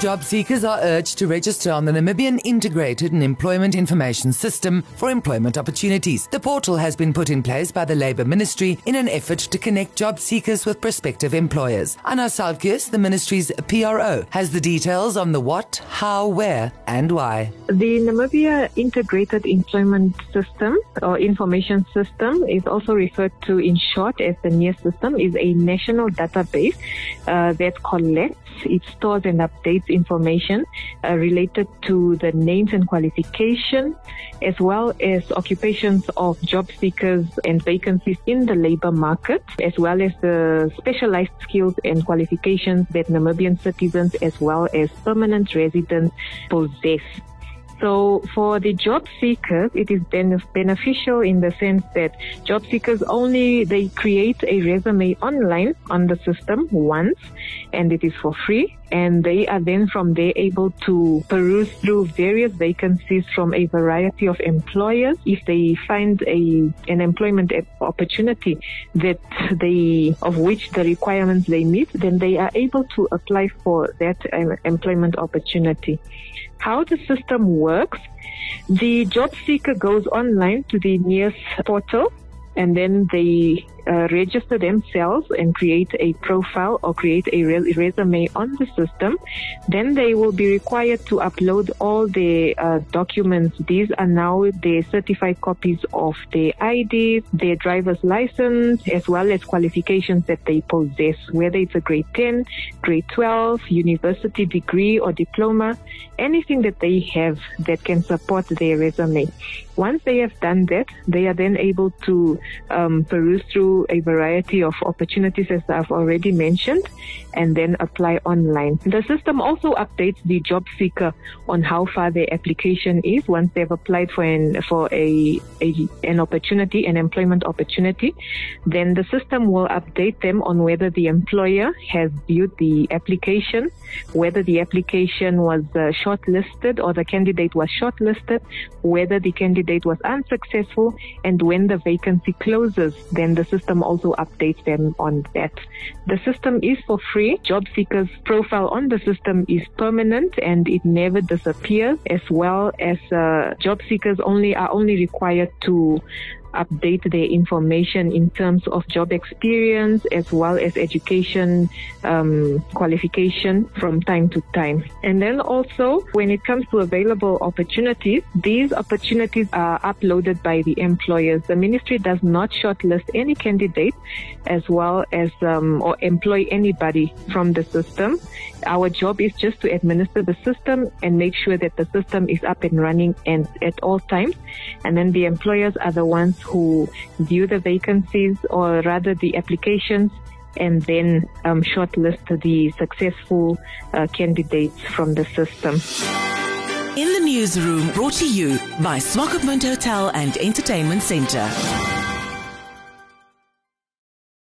Job seekers are urged to register on the Namibian Integrated and Employment Information System for employment opportunities. The portal has been put in place by the Labour Ministry in an effort to connect job seekers with prospective employers. Anna Salkeus, the ministry's PRO, has the details on the what, how, where, and why. The Namibia Integrated Employment System or Information System is also referred to in short as the NIA system is a national database uh, that collects, it stores and updates information uh, related to the names and qualification, as well as occupations of job seekers and vacancies in the labor market, as well as the specialized skills and qualifications that Namibian citizens as well as permanent residents possess. So for the job seekers, it is beneficial in the sense that job seekers only, they create a resume online on the system once and it is for free. And they are then from there able to peruse through various vacancies from a variety of employers. If they find a, an employment opportunity that they, of which the requirements they meet, then they are able to apply for that uh, employment opportunity how the system works. The job seeker goes online to the nearest portal and then they uh, register themselves and create a profile or create a re- resume on the system, then they will be required to upload all the uh, documents. These are now the certified copies of their ID, their driver's license, as well as qualifications that they possess, whether it's a grade 10, grade 12, university degree or diploma, anything that they have that can support their resume. Once they have done that, they are then able to um, peruse through a variety of opportunities as I've already mentioned and then apply online. The system also updates the job seeker on how far their application is once they've applied for an for a, a an opportunity, an employment opportunity. Then the system will update them on whether the employer has viewed the application, whether the application was uh, shortlisted or the candidate was shortlisted, whether the candidate was unsuccessful, and when the vacancy closes, then the system system also updates them on that. The system is for free. Job seekers profile on the system is permanent and it never disappears as well as uh, job seekers only are only required to update their information in terms of job experience as well as education um, qualification from time to time. And then also, when it comes to available opportunities, these opportunities are uploaded by the employers. The ministry does not shortlist any candidate as well as um, or employ anybody from the system. Our job is just to administer the system and make sure that the system is up and running and at all times. And then the employers are the ones who view the vacancies or rather the applications and then um, shortlist the successful uh, candidates from the system. In the newsroom, brought to you by Swakopmund Hotel and Entertainment Centre.